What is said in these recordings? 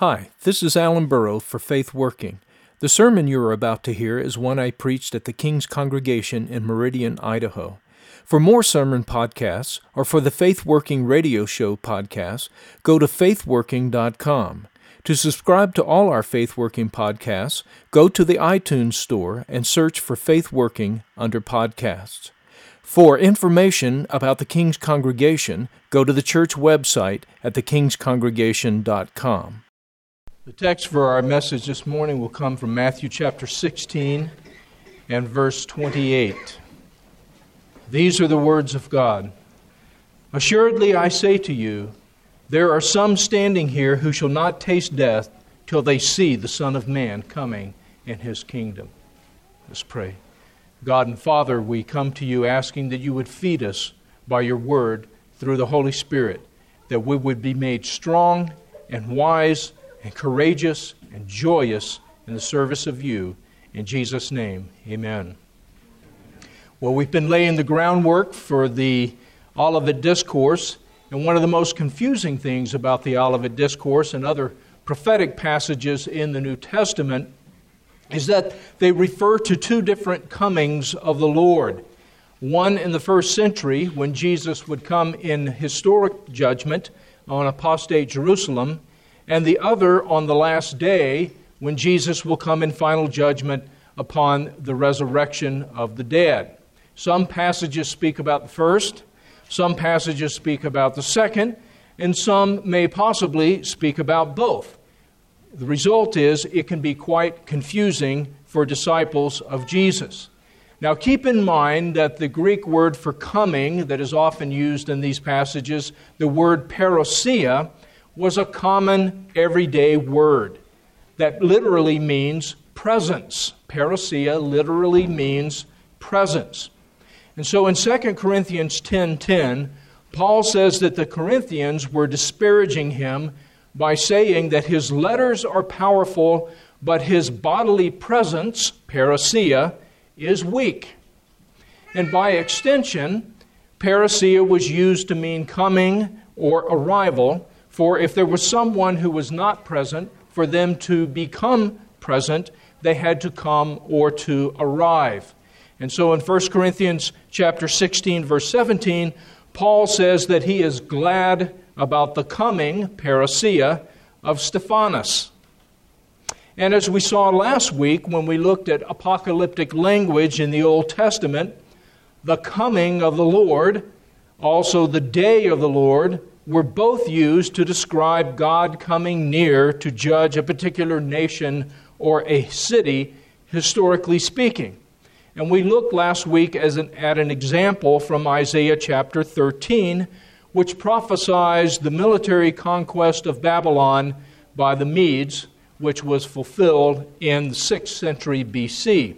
Hi, this is Alan Burrow for Faith Working. The sermon you are about to hear is one I preached at the King's Congregation in Meridian, Idaho. For more sermon podcasts or for the Faith Working radio show podcast, go to faithworking.com. To subscribe to all our Faith Working podcasts, go to the iTunes store and search for Faith Working under podcasts. For information about the King's Congregation, go to the church website at thekingscongregation.com. The text for our message this morning will come from Matthew chapter 16 and verse 28. These are the words of God Assuredly, I say to you, there are some standing here who shall not taste death till they see the Son of Man coming in his kingdom. Let's pray. God and Father, we come to you asking that you would feed us by your word through the Holy Spirit, that we would be made strong and wise and courageous and joyous in the service of you. In Jesus' name, amen. Well, we've been laying the groundwork for the Olivet Discourse, and one of the most confusing things about the Olivet Discourse and other prophetic passages in the New Testament is that they refer to two different comings of the Lord. One in the first century, when Jesus would come in historic judgment on apostate Jerusalem, and the other on the last day when Jesus will come in final judgment upon the resurrection of the dead. Some passages speak about the first, some passages speak about the second, and some may possibly speak about both. The result is it can be quite confusing for disciples of Jesus. Now, keep in mind that the Greek word for coming that is often used in these passages, the word parousia, was a common everyday word that literally means presence. Parousia literally means presence. And so in 2 Corinthians 10:10, 10, 10, Paul says that the Corinthians were disparaging him by saying that his letters are powerful, but his bodily presence, parousia, is weak. And by extension, parousia was used to mean coming or arrival, for if there was someone who was not present, for them to become present, they had to come or to arrive. And so in 1 Corinthians chapter 16 verse 17, Paul says that he is glad about the coming parousia of Stephanas. And as we saw last week when we looked at apocalyptic language in the Old Testament, the coming of the Lord, also the day of the Lord, were both used to describe God coming near to judge a particular nation or a city, historically speaking. And we looked last week as an, at an example from Isaiah chapter 13, which prophesies the military conquest of Babylon by the Medes, which was fulfilled in the 6th century BC.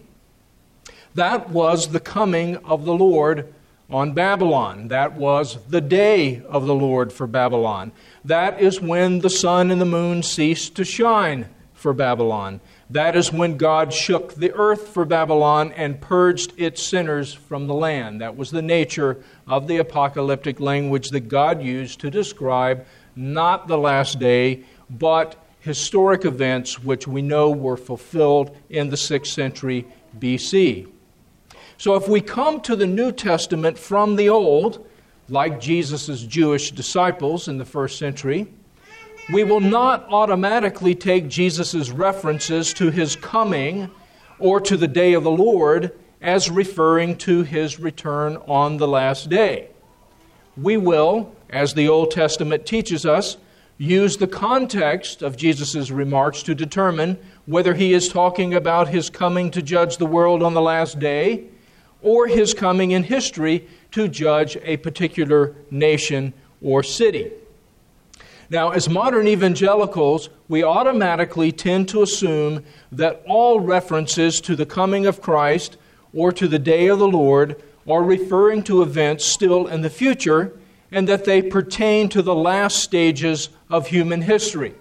That was the coming of the Lord on Babylon. That was the day of the Lord for Babylon. That is when the sun and the moon ceased to shine for Babylon. That is when God shook the earth for Babylon and purged its sinners from the land. That was the nature of the apocalyptic language that God used to describe not the last day, but historic events which we know were fulfilled in the 6th century BC. So if we come to the New Testament from the Old, like Jesus' Jewish disciples in the first century, we will not automatically take Jesus' references to his coming or to the day of the Lord as referring to his return on the last day. We will, as the Old Testament teaches us, use the context of Jesus' remarks to determine whether he is talking about his coming to judge the world on the last day or his coming in history to judge a particular nation or city. Now, as modern evangelicals, we automatically tend to assume that all references to the coming of Christ or to the day of the Lord are referring to events still in the future and that they pertain to the last stages of human history,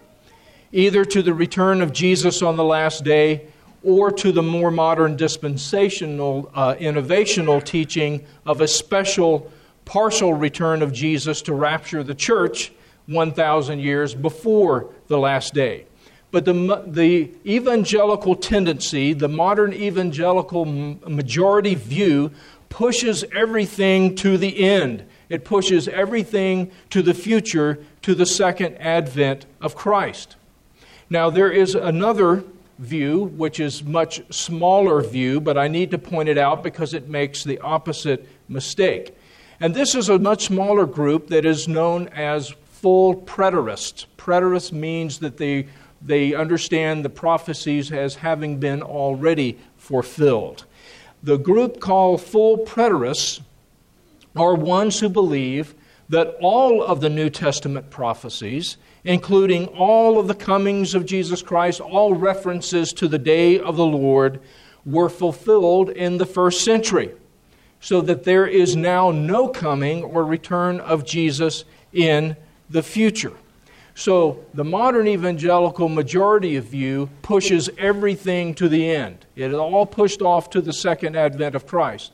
either to the return of Jesus on the last day or to the more modern dispensational, uh, innovational teaching of a special partial return of Jesus to rapture the church 1,000 years before the last day. But the, the evangelical tendency, the modern evangelical majority view, pushes everything to the end. It pushes everything to the future, to the second advent of Christ. Now, there is another view, which is much smaller view, but I need to point it out because it makes the opposite mistake. And this is a much smaller group that is known as full preterists. Preterist means that they, they understand the prophecies as having been already fulfilled. The group called full preterists are ones who believe that all of the New Testament prophecies, including all of the comings of Jesus Christ, all references to the day of the Lord, were fulfilled in the first century, so that there is now no coming or return of Jesus in the future. So the modern evangelical majority of view pushes everything to the end. It is all pushed off to the second advent of Christ.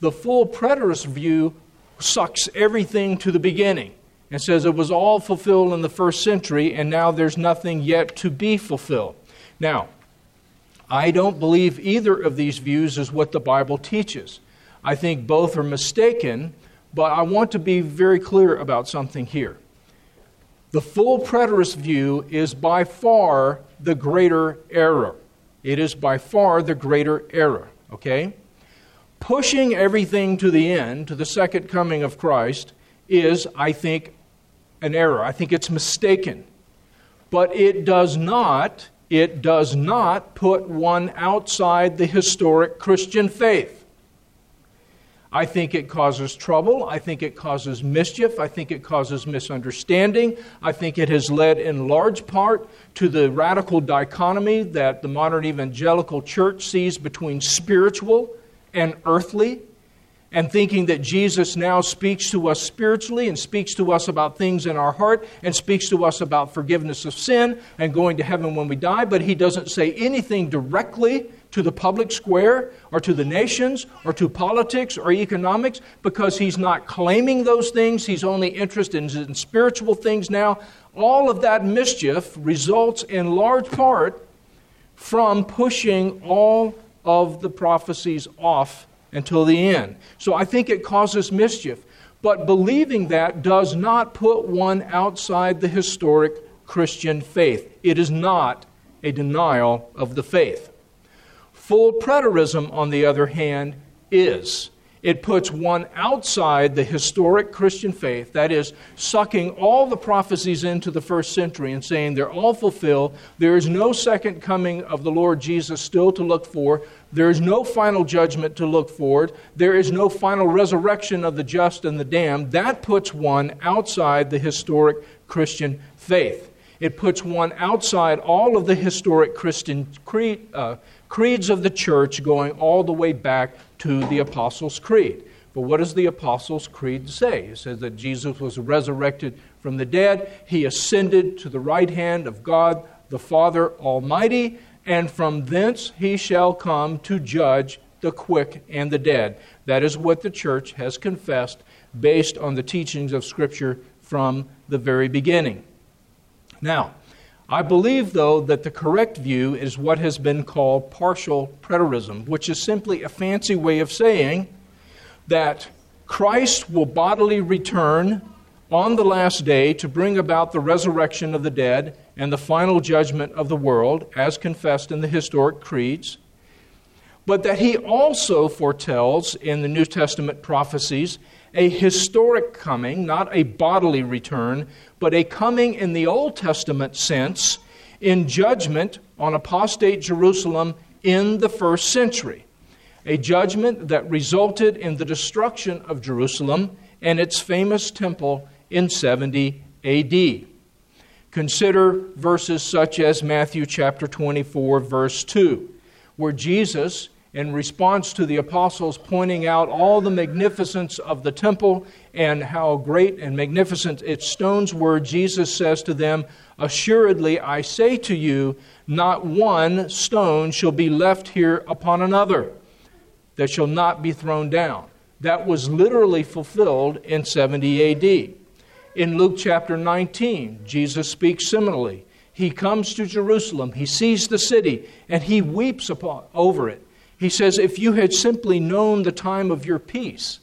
The full preterist view sucks everything to the beginning and says it was all fulfilled in the first century and now there's nothing yet to be fulfilled. Now, I don't believe either of these views is what the Bible teaches. I think both are mistaken, but I want to be very clear about something here. The full preterist view is by far the greater error. It is by far the greater error, okay? pushing everything to the end, to the second coming of Christ, is, I think, an error. I think it's mistaken. But it does not, it does not put one outside the historic Christian faith. I think it causes trouble. I think it causes mischief. I think it causes misunderstanding. I think it has led in large part to the radical dichotomy that the modern evangelical church sees between spiritual and earthly, and thinking that Jesus now speaks to us spiritually and speaks to us about things in our heart and speaks to us about forgiveness of sin and going to heaven when we die, but he doesn't say anything directly to the public square or to the nations or to politics or economics because he's not claiming those things. He's only interested in, spiritual things now. All of that mischief results in large part from pushing all of the prophecies off until the end. So I think it causes mischief. But believing that does not put one outside the historic Christian faith. It is not a denial of the faith. Full preterism, on the other hand, is it puts one outside the historic Christian faith, that is, sucking all the prophecies into the first century and saying they're all fulfilled. There is no second coming of the Lord Jesus still to look for. There is no final judgment to look forward. There is no final resurrection of the just and the damned. That puts one outside the historic Christian faith. It puts one outside all of the historic Christian creed, uh, creeds of the church going all the way back to the Apostles' Creed. But what does the Apostles' Creed say? It says that Jesus was resurrected from the dead, he ascended to the right hand of God the Father Almighty, and from thence he shall come to judge the quick and the dead. That is what the church has confessed based on the teachings of Scripture from the very beginning. Now, I believe, though, that the correct view is what has been called partial preterism, which is simply a fancy way of saying that Christ will bodily return on the last day to bring about the resurrection of the dead and the final judgment of the world, as confessed in the historic creeds, but that he also foretells in the New Testament prophecies a historic coming, not a bodily return, but a coming in the Old Testament sense in judgment on apostate Jerusalem in the first century. A judgment that resulted in the destruction of Jerusalem and its famous temple in 70 AD. Consider verses such as Matthew chapter 24, verse 2, where Jesus in response to the apostles pointing out all the magnificence of the temple and how great and magnificent its stones were, Jesus says to them, Assuredly, I say to you, not one stone shall be left here upon another that shall not be thrown down. That was literally fulfilled in 70 AD. In Luke chapter 19, Jesus speaks similarly. He comes to Jerusalem, he sees the city, and he weeps upon, over it. He says, If you had simply known the time of your peace,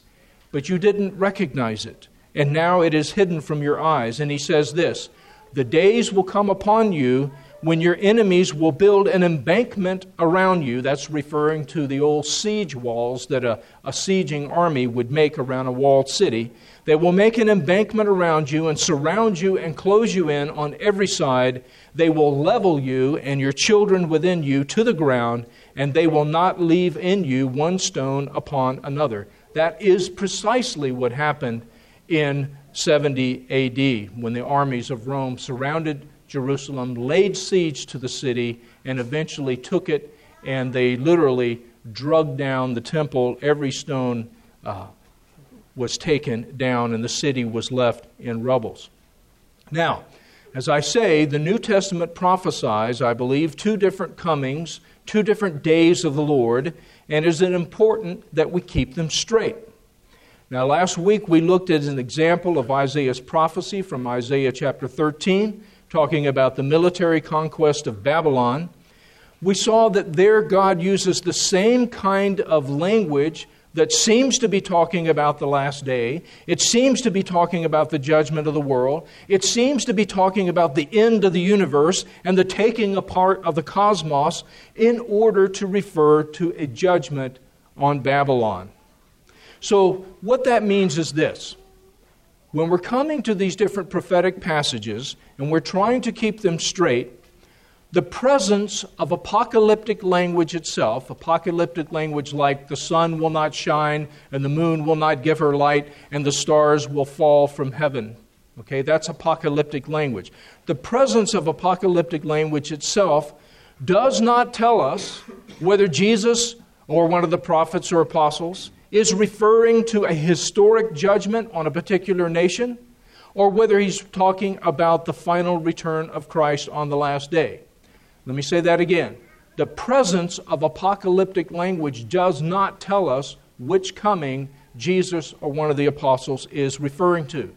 but you didn't recognize it, and now it is hidden from your eyes. And he says this The days will come upon you when your enemies will build an embankment around you. That's referring to the old siege walls that a, a sieging army would make around a walled city. They will make an embankment around you and surround you and close you in on every side. They will level you and your children within you to the ground, and they will not leave in you one stone upon another. That is precisely what happened in 70 AD when the armies of Rome surrounded Jerusalem, laid siege to the city, and eventually took it, and they literally drug down the temple. Every stone uh, was taken down, and the city was left in rubbles. Now, as I say, the New Testament prophesies, I believe, two different comings, two different days of the Lord, and is it important that we keep them straight? Now, last week we looked at an example of Isaiah's prophecy from Isaiah chapter 13 talking about the military conquest of Babylon, we saw that there God uses the same kind of language that seems to be talking about the last day. It seems to be talking about the judgment of the world. It seems to be talking about the end of the universe and the taking apart of the cosmos in order to refer to a judgment on Babylon. So, what that means is this when we're coming to these different prophetic passages and we're trying to keep them straight, the presence of apocalyptic language itself, apocalyptic language like the sun will not shine and the moon will not give her light and the stars will fall from heaven. Okay, that's apocalyptic language. The presence of apocalyptic language itself does not tell us whether Jesus or one of the prophets or apostles is referring to a historic judgment on a particular nation or whether he's talking about the final return of Christ on the last day. Let me say that again. The presence of apocalyptic language does not tell us which coming Jesus or one of the apostles is referring to.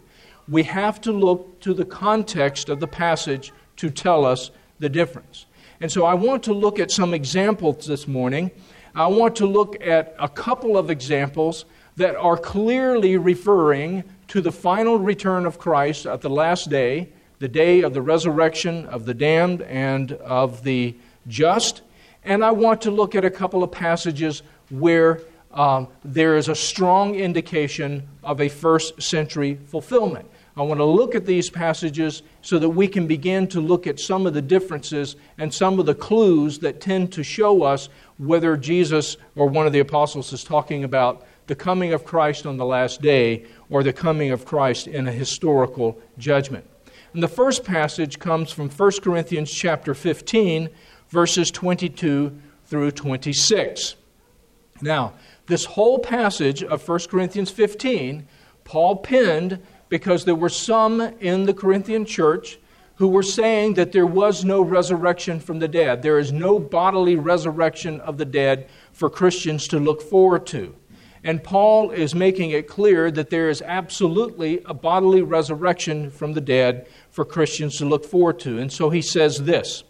We have to look to the context of the passage to tell us the difference. And so I want to look at some examples this morning I want to look at a couple of examples that are clearly referring to the final return of Christ at the last day, the day of the resurrection of the damned and of the just. And I want to look at a couple of passages where um, there is a strong indication of a first century fulfillment. I want to look at these passages so that we can begin to look at some of the differences and some of the clues that tend to show us whether Jesus or one of the apostles is talking about the coming of Christ on the last day or the coming of Christ in a historical judgment. And the first passage comes from 1 Corinthians chapter 15 verses 22 through 26. Now, this whole passage of 1 Corinthians 15 Paul penned because there were some in the Corinthian church who were saying that there was no resurrection from the dead. There is no bodily resurrection of the dead for Christians to look forward to. And Paul is making it clear that there is absolutely a bodily resurrection from the dead for Christians to look forward to. And so he says this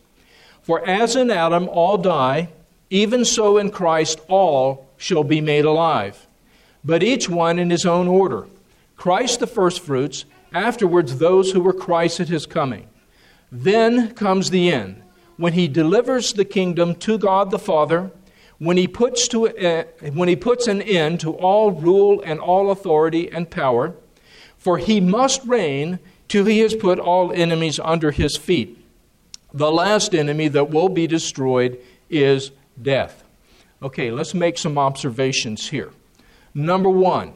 For as in Adam all die, even so in Christ all shall be made alive, but each one in his own order. Christ the firstfruits, afterwards those who were Christ at his coming. Then comes the end, when he delivers the kingdom to God the Father, when he puts, to, uh, when he puts an end to all rule and all authority and power, for he must reign till he has put all enemies under his feet. The last enemy that will be destroyed is death. Okay, let's make some observations here. Number one,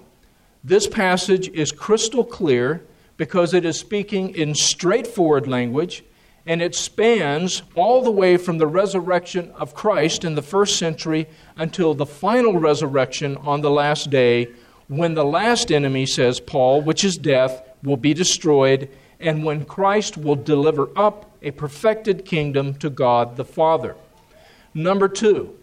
this passage is crystal clear because it is speaking in straightforward language and it spans all the way from the resurrection of Christ in the first century until the final resurrection on the last day when the last enemy, says Paul, which is death, will be destroyed and when Christ will deliver up a perfected kingdom to God the Father. Number two,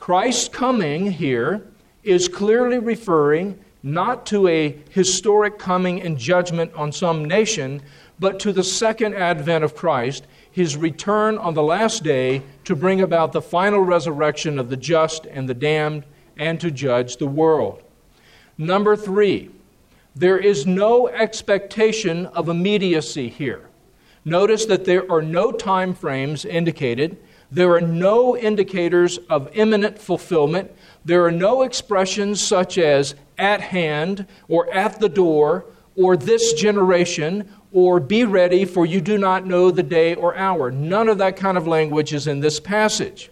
Christ's coming here is clearly referring not to a historic coming and judgment on some nation, but to the second advent of Christ, his return on the last day to bring about the final resurrection of the just and the damned and to judge the world. Number three, there is no expectation of immediacy here. Notice that there are no time frames indicated. There are no indicators of imminent fulfillment. There are no expressions such as at hand or at the door or this generation or be ready for you do not know the day or hour. None of that kind of language is in this passage.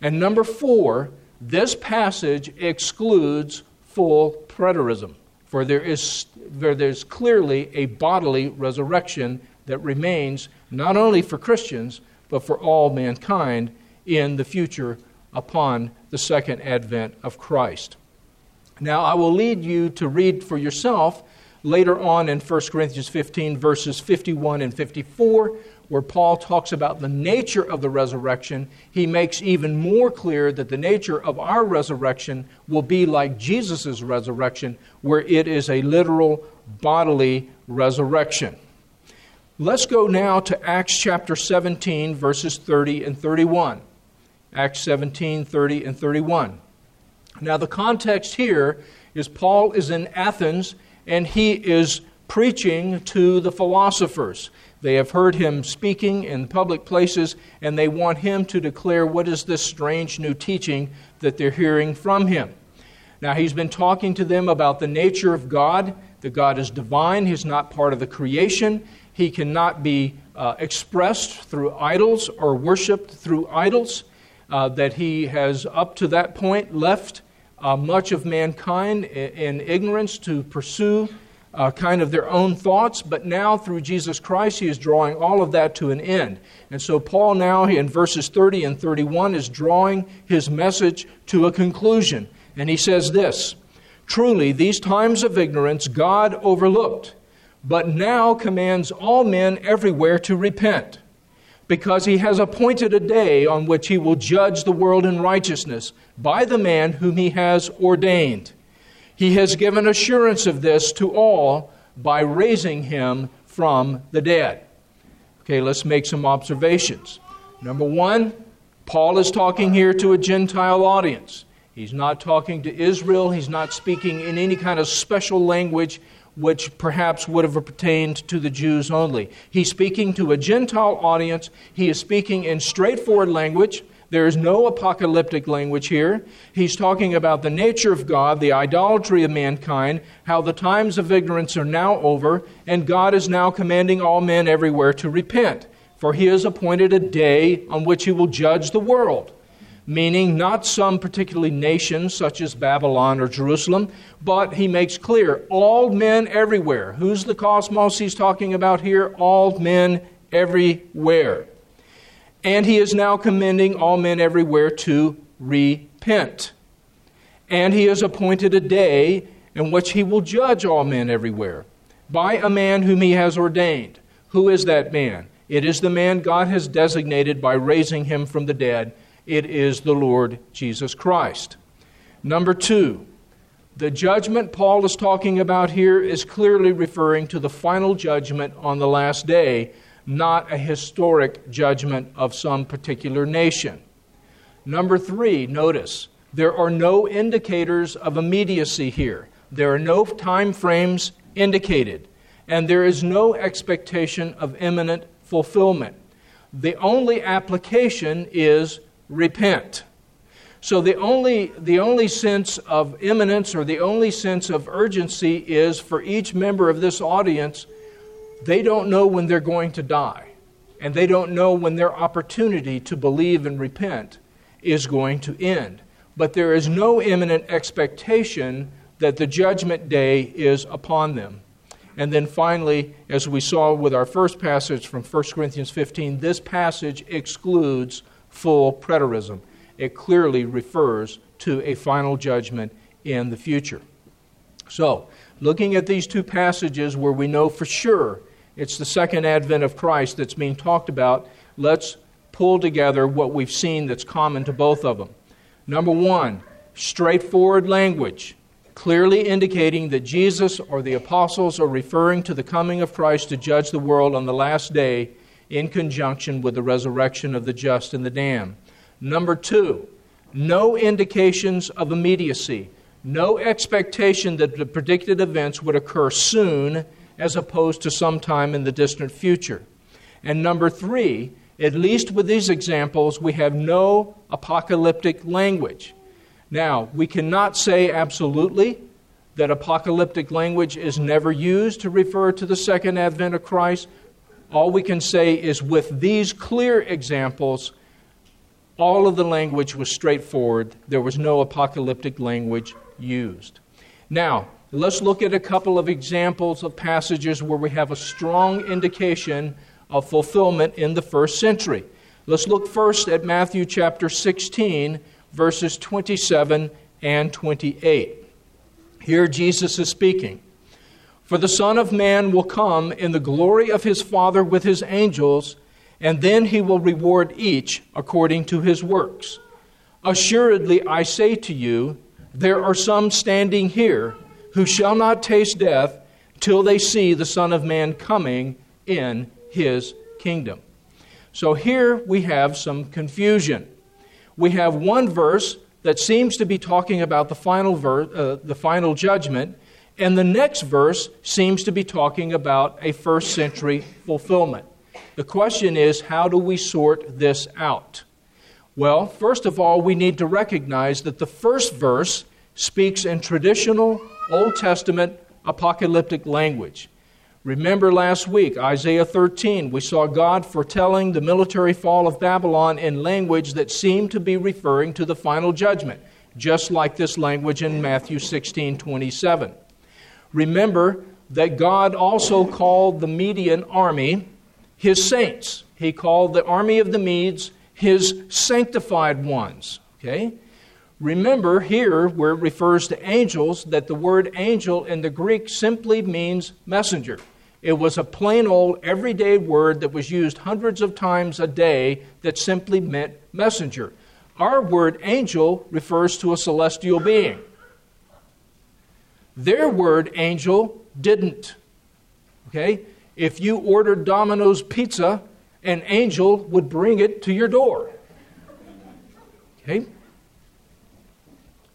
And number four, this passage excludes full preterism, for there is, there, there's clearly a bodily resurrection that remains not only for Christians, but for all mankind in the future upon the second advent of Christ. Now, I will lead you to read for yourself later on in 1 Corinthians 15, verses 51 and 54, where Paul talks about the nature of the resurrection. He makes even more clear that the nature of our resurrection will be like Jesus' resurrection, where it is a literal bodily resurrection. Let's go now to Acts chapter 17, verses 30 and 31. Acts 17, 30 and 31. Now, the context here is Paul is in Athens and he is preaching to the philosophers. They have heard him speaking in public places, and they want him to declare what is this strange new teaching that they're hearing from him. Now, he's been talking to them about the nature of God, that God is divine, he's not part of the creation, he cannot be uh, expressed through idols or worshiped through idols, uh, that he has up to that point left uh, much of mankind in, ignorance to pursue uh, kind of their own thoughts, but now through Jesus Christ, he is drawing all of that to an end. And so, Paul now in verses 30 and 31 is drawing his message to a conclusion. And he says this Truly, these times of ignorance God overlooked but now commands all men everywhere to repent, because he has appointed a day on which he will judge the world in righteousness by the man whom he has ordained. He has given assurance of this to all by raising him from the dead. Okay, let's make some observations. Number one, Paul is talking here to a Gentile audience. He's not talking to Israel. He's not speaking in any kind of special language which perhaps would have pertained to the Jews only. He's speaking to a Gentile audience. He is speaking in straightforward language. There is no apocalyptic language here. He's talking about the nature of God, the idolatry of mankind, how the times of ignorance are now over, and God is now commanding all men everywhere to repent. For he has appointed a day on which he will judge the world meaning not some particularly nation such as Babylon or Jerusalem, but he makes clear all men everywhere. Who's the cosmos he's talking about here? All men everywhere. And he is now commending all men everywhere to repent. And he has appointed a day in which he will judge all men everywhere by a man whom he has ordained. Who is that man? It is the man God has designated by raising him from the dead it is the Lord Jesus Christ. Number two, the judgment Paul is talking about here is clearly referring to the final judgment on the last day, not a historic judgment of some particular nation. Number three, notice there are no indicators of immediacy here. There are no time frames indicated, and there is no expectation of imminent fulfillment. The only application is repent. So the only, the only sense of imminence or the only sense of urgency is for each member of this audience, they don't know when they're going to die. And they don't know when their opportunity to believe and repent is going to end. But there is no imminent expectation that the judgment day is upon them. And then finally, as we saw with our first passage from 1 Corinthians 15, this passage excludes full preterism. It clearly refers to a final judgment in the future. So, looking at these two passages where we know for sure it's the second advent of Christ that's being talked about, let's pull together what we've seen that's common to both of them. Number one, straightforward language. clearly indicating that Jesus or the apostles are referring to the coming of Christ to judge the world on the last day in conjunction with the resurrection of the just and the damned. Number two, no indications of immediacy, no expectation that the predicted events would occur soon as opposed to sometime in the distant future. And number three, at least with these examples, we have no apocalyptic language. Now, we cannot say absolutely that apocalyptic language is never used to refer to the second advent of Christ. All we can say is with these clear examples, all of the language was straightforward. There was no apocalyptic language used. Now, let's look at a couple of examples of passages where we have a strong indication of fulfillment in the first century. Let's look first at Matthew chapter 16, verses 27 and 28. Here Jesus is speaking. For the Son of Man will come in the glory of his Father with his angels, and then he will reward each according to his works. Assuredly, I say to you, there are some standing here who shall not taste death till they see the Son of Man coming in his kingdom. So here we have some confusion. We have one verse that seems to be talking about the final, ver- uh, the final judgment, and the next verse seems to be talking about a first century fulfillment. The question is, how do we sort this out? Well, first of all, we need to recognize that the first verse speaks in traditional Old Testament apocalyptic language. Remember last week, Isaiah 13, we saw God foretelling the military fall of Babylon in language that seemed to be referring to the final judgment, just like this language in Matthew 16 27. Remember that God also called the Median army his saints. He called the army of the Medes his sanctified ones. Okay? Remember here, where it refers to angels, that the word angel in the Greek simply means messenger. It was a plain old everyday word that was used hundreds of times a day that simply meant messenger. Our word angel refers to a celestial being. Their word angel didn't. Okay? If you ordered Domino's pizza, an angel would bring it to your door. Okay?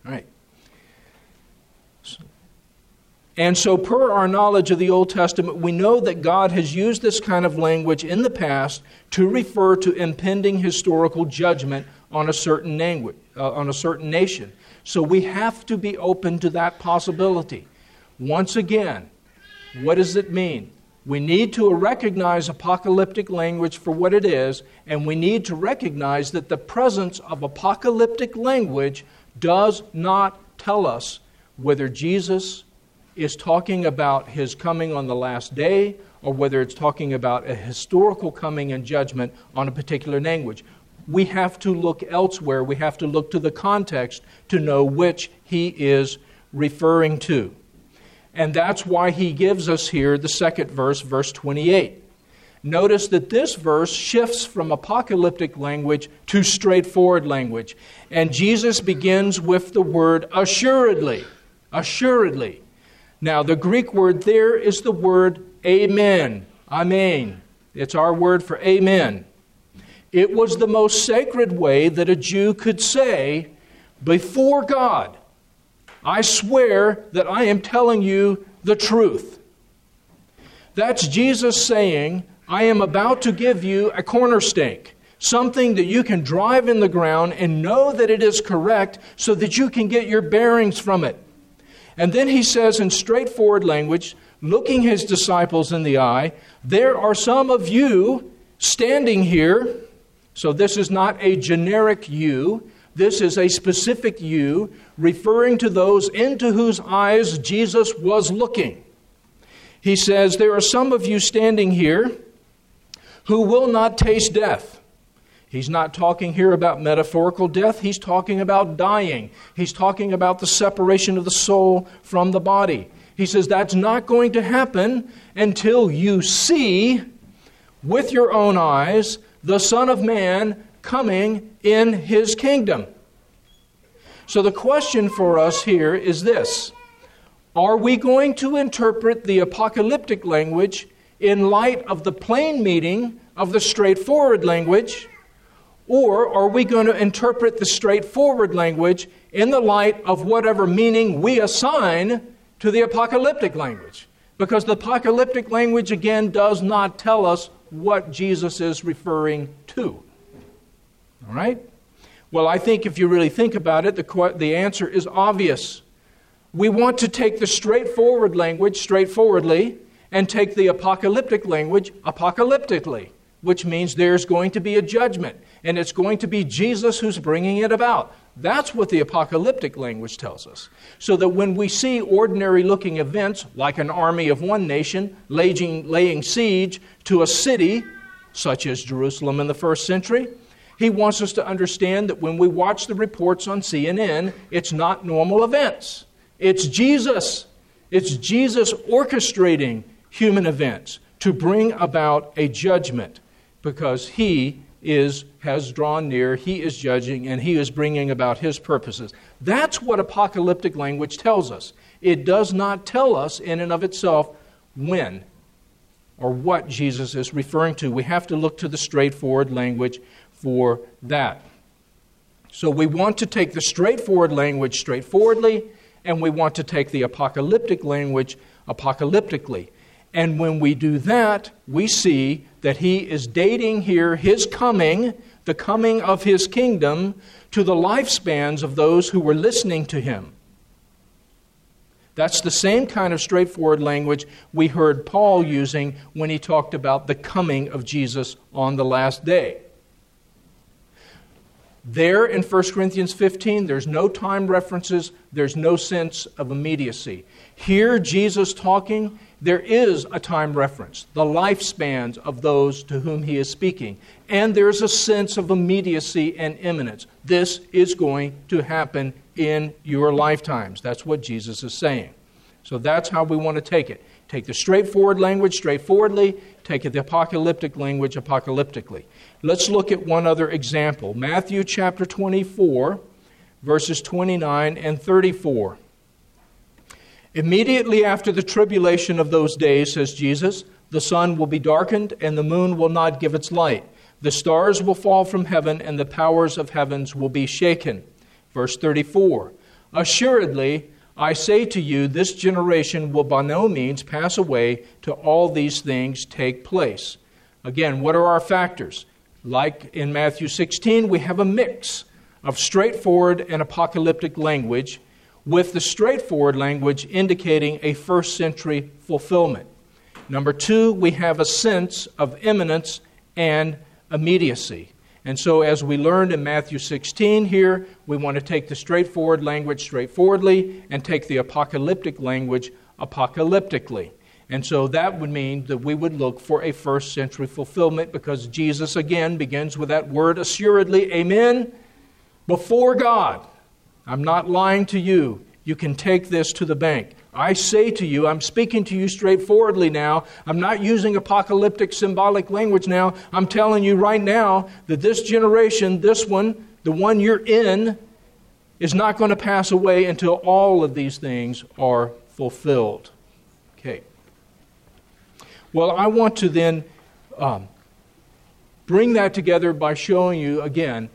All right. And so, per our knowledge of the Old Testament, we know that God has used this kind of language in the past to refer to impending historical judgment on a certain language, uh, on a certain nation. So we have to be open to that possibility. Once again, what does it mean? We need to recognize apocalyptic language for what it is, and we need to recognize that the presence of apocalyptic language does not tell us whether Jesus is talking about his coming on the last day or whether it's talking about a historical coming and judgment on a particular language. We have to look elsewhere. We have to look to the context to know which he is referring to. And that's why he gives us here the second verse, verse 28. Notice that this verse shifts from apocalyptic language to straightforward language. And Jesus begins with the word assuredly. Assuredly. Now, the Greek word there is the word amen. Amen. It's our word for amen. It was the most sacred way that a Jew could say, before God, I swear that I am telling you the truth. That's Jesus saying, I am about to give you a corner stake, something that you can drive in the ground and know that it is correct so that you can get your bearings from it. And then he says in straightforward language, looking his disciples in the eye, There are some of you standing here. So this is not a generic you, this is a specific you, referring to those into whose eyes Jesus was looking. He says, There are some of you standing here who will not taste death. He's not talking here about metaphorical death, he's talking about dying. He's talking about the separation of the soul from the body. He says that's not going to happen until you see with your own eyes the Son of Man coming in his kingdom. So the question for us here is this Are we going to interpret the apocalyptic language in light of the plain meaning of the straightforward language? Or are we going to interpret the straightforward language in the light of whatever meaning we assign to the apocalyptic language? Because the apocalyptic language, again, does not tell us what Jesus is referring to. All right? Well, I think if you really think about it, the, the answer is obvious. We want to take the straightforward language straightforwardly and take the apocalyptic language apocalyptically, which means there's going to be a judgment, and it's going to be Jesus who's bringing it about. That's what the apocalyptic language tells us. So that when we see ordinary looking events, like an army of one nation laying, laying siege to a city, such as Jerusalem in the first century, he wants us to understand that when we watch the reports on CNN, it's not normal events. It's Jesus. It's Jesus orchestrating human events to bring about a judgment because he is has drawn near, he is judging and he is bringing about his purposes. That's what apocalyptic language tells us. It does not tell us in and of itself when or what Jesus is referring to. We have to look to the straightforward language for that. So we want to take the straightforward language straightforwardly, and we want to take the apocalyptic language apocalyptically. And when we do that, we see that he is dating here his coming, the coming of his kingdom, to the lifespans of those who were listening to him. That's the same kind of straightforward language we heard Paul using when he talked about the coming of Jesus on the last day. There in 1 Corinthians 15, there's no time references, there's no sense of immediacy. Here, Jesus talking, there is a time reference, the lifespans of those to whom he is speaking. And there's a sense of immediacy and imminence. This is going to happen in your lifetimes. That's what Jesus is saying. So that's how we want to take it. Take the straightforward language straightforwardly, take the apocalyptic language apocalyptically. Let's look at one other example Matthew chapter 24, verses 29 and 34. Immediately after the tribulation of those days, says Jesus, the sun will be darkened and the moon will not give its light. The stars will fall from heaven and the powers of heavens will be shaken. Verse 34 Assuredly, I say to you, this generation will by no means pass away till all these things take place. Again, what are our factors? Like in Matthew 16, we have a mix of straightforward and apocalyptic language, with the straightforward language indicating a first century fulfillment. Number two, we have a sense of imminence and immediacy. And so, as we learned in Matthew 16 here, we want to take the straightforward language straightforwardly and take the apocalyptic language apocalyptically. And so that would mean that we would look for a first century fulfillment because Jesus again begins with that word assuredly, amen, before God. I'm not lying to you. You can take this to the bank. I say to you, I'm speaking to you straightforwardly now. I'm not using apocalyptic symbolic language now. I'm telling you right now that this generation, this one, the one you're in, is not going to pass away until all of these things are fulfilled. Okay. Well, I want to then um, bring that together by showing you again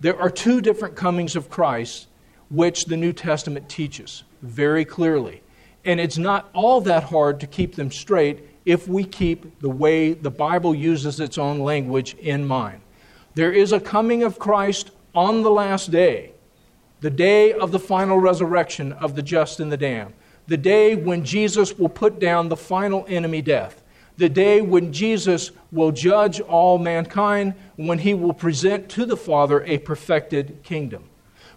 there are two different comings of Christ which the New Testament teaches very clearly. And it's not all that hard to keep them straight if we keep the way the Bible uses its own language in mind. There is a coming of Christ on the last day, the day of the final resurrection of the just and the damned, the day when Jesus will put down the final enemy death, the day when Jesus will judge all mankind, when he will present to the Father a perfected kingdom.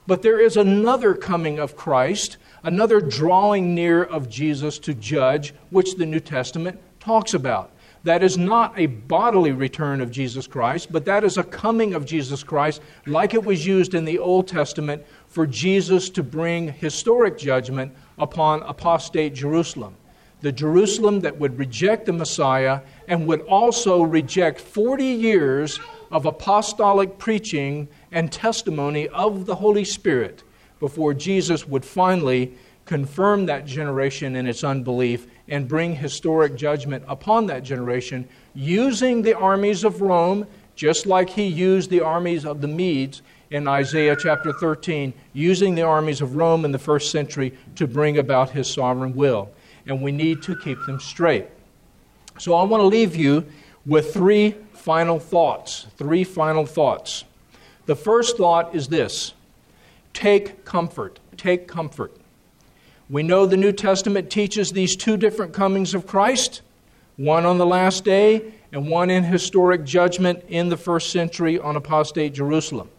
But there is another coming of Christ another drawing near of Jesus to judge, which the New Testament talks about. That is not a bodily return of Jesus Christ, but that is a coming of Jesus Christ, like it was used in the Old Testament for Jesus to bring historic judgment upon apostate Jerusalem. The Jerusalem that would reject the Messiah and would also reject 40 years of apostolic preaching and testimony of the Holy Spirit before Jesus would finally confirm that generation in its unbelief and bring historic judgment upon that generation using the armies of Rome, just like he used the armies of the Medes in Isaiah chapter 13, using the armies of Rome in the first century to bring about his sovereign will. And we need to keep them straight. So I want to leave you with three final thoughts. Three final thoughts. The first thought is this take comfort. Take comfort. We know the New Testament teaches these two different comings of Christ one on the last day and one in historic judgment in the first century on apostate Jerusalem.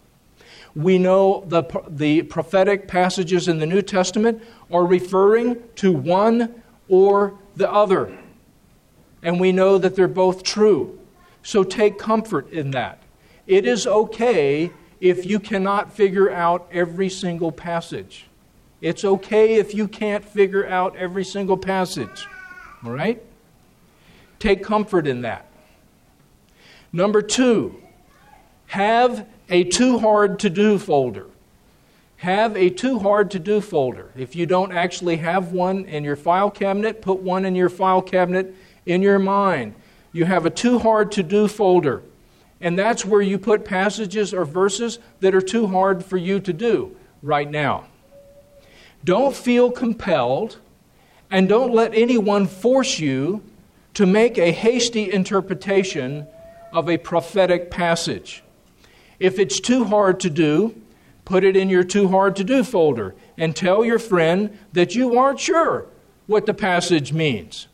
We know the, the prophetic passages in the New Testament are referring to one or the other. And we know that they're both true. So take comfort in that. It is okay if you cannot figure out every single passage. It's okay if you can't figure out every single passage. All right? Take comfort in that. Number two, have a too hard to do folder. Have a too hard to do folder. If you don't actually have one in your file cabinet, put one in your file cabinet in your mind. You have a too hard to do folder. And that's where you put passages or verses that are too hard for you to do right now. Don't feel compelled and don't let anyone force you to make a hasty interpretation of a prophetic passage. If it's too hard to do, put it in your too hard to do folder and tell your friend that you aren't sure what the passage means.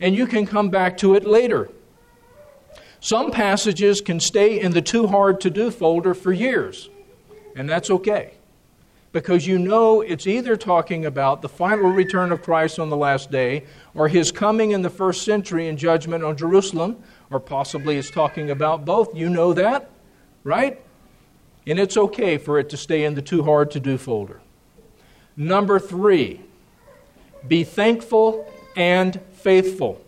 And you can come back to it later. Some passages can stay in the too hard to do folder for years, and that's okay. Because you know it's either talking about the final return of Christ on the last day, or his coming in the first century in judgment on Jerusalem, or possibly it's talking about both. You know that, right? And it's okay for it to stay in the too hard to do folder. Number three, be thankful and faithful.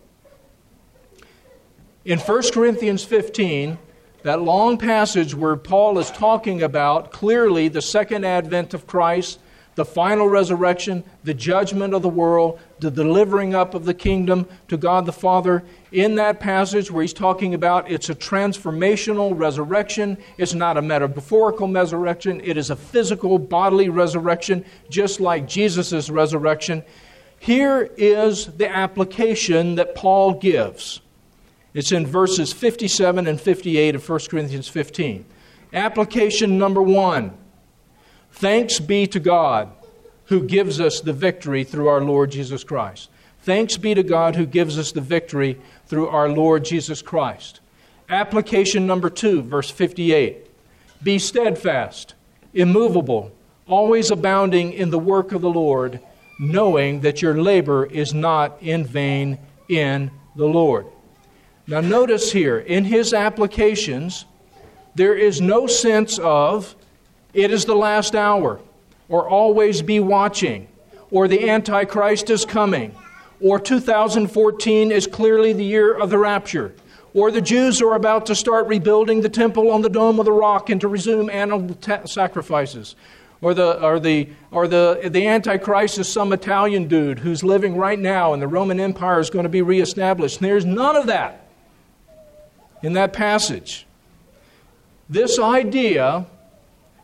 In 1 Corinthians 15, that long passage where Paul is talking about clearly the second advent of Christ, the final resurrection, the judgment of the world, the delivering up of the kingdom to God the Father. In that passage where he's talking about it's a transformational resurrection, it's not a metaphorical resurrection, it is a physical bodily resurrection, just like Jesus' resurrection. Here is the application that Paul gives. It's in verses 57 and 58 of 1 Corinthians 15. Application number one Thanks be to God who gives us the victory through our Lord Jesus Christ. Thanks be to God who gives us the victory through our Lord Jesus Christ. Application number two, verse 58 Be steadfast, immovable, always abounding in the work of the Lord, knowing that your labor is not in vain in the Lord. Now, notice here, in his applications, there is no sense of it is the last hour, or always be watching, or the Antichrist is coming, or 2014 is clearly the year of the rapture, or the Jews are about to start rebuilding the temple on the Dome of the Rock and to resume animal sacrifices, or the or the or the the antichrist is some Italian dude who's living right now and the Roman Empire is going to be reestablished. There's none of that in that passage. This idea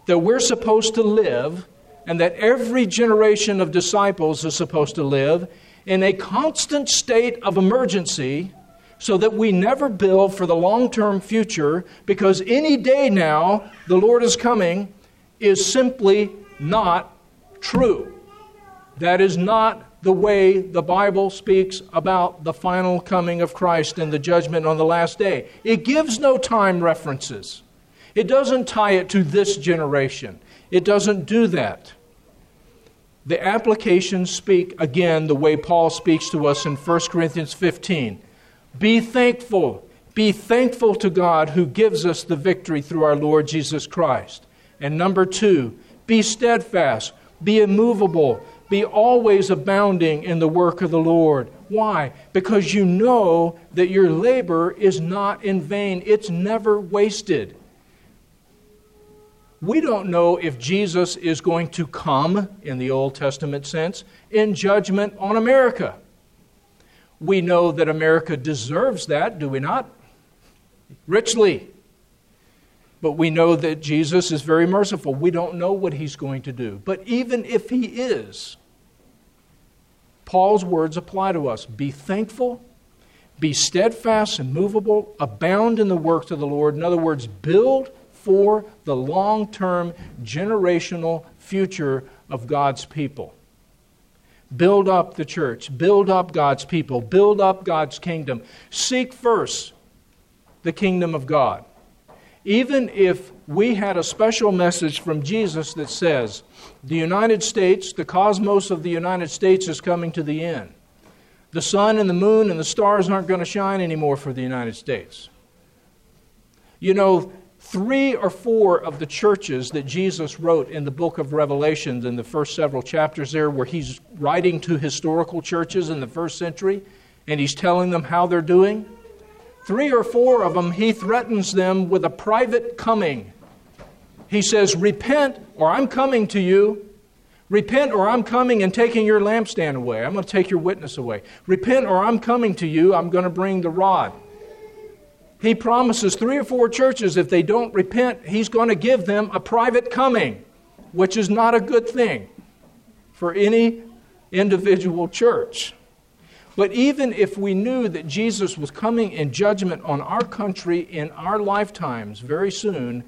that we're supposed to live and that every generation of disciples is supposed to live in a constant state of emergency so that we never build for the long term future because any day now the Lord is coming is simply not true. That is not the way the Bible speaks about the final coming of Christ and the judgment on the last day. It gives no time references. It doesn't tie it to this generation. It doesn't do that. The applications speak again the way Paul speaks to us in 1 Corinthians 15. Be thankful. Be thankful to God who gives us the victory through our Lord Jesus Christ. And number two, be steadfast, be immovable, be always abounding in the work of the Lord. Why? Because you know that your labor is not in vain, it's never wasted. We don't know if Jesus is going to come, in the Old Testament sense, in judgment on America. We know that America deserves that, do we not? Richly. But we know that Jesus is very merciful. We don't know what he's going to do. But even if he is, Paul's words apply to us be thankful, be steadfast and movable, abound in the works of the Lord. In other words, build for the long term generational future of God's people. Build up the church, build up God's people, build up God's kingdom. Seek first the kingdom of God. Even if we had a special message from Jesus that says, the United States, the cosmos of the United States is coming to the end. The sun and the moon and the stars aren't going to shine anymore for the United States. You know, three or four of the churches that Jesus wrote in the book of Revelations in the first several chapters there, where he's writing to historical churches in the first century and he's telling them how they're doing, three or four of them, he threatens them with a private coming. He says, Repent, or I'm coming to you. Repent, or I'm coming and taking your lampstand away. I'm going to take your witness away. Repent, or I'm coming to you. I'm going to bring the rod he promises three or four churches, if they don't repent, he's going to give them a private coming, which is not a good thing for any individual church. But even if we knew that Jesus was coming in judgment on our country in our lifetimes very soon,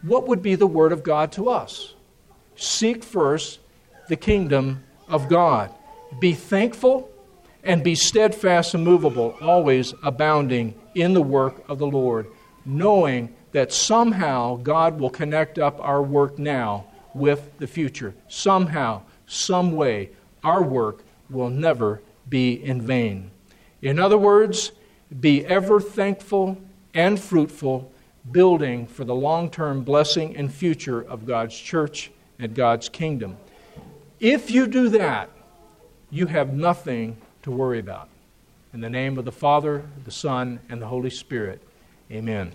what would be the word of God to us? Seek first the kingdom of God. Be thankful and be steadfast and movable, always abounding in the work of the Lord, knowing that somehow God will connect up our work now with the future. Somehow, some way, our work will never be in vain. In other words, be ever thankful and fruitful, building for the long term blessing and future of God's church and God's kingdom. If you do that, you have nothing to worry about. In the name of the Father, the Son, and the Holy Spirit, amen.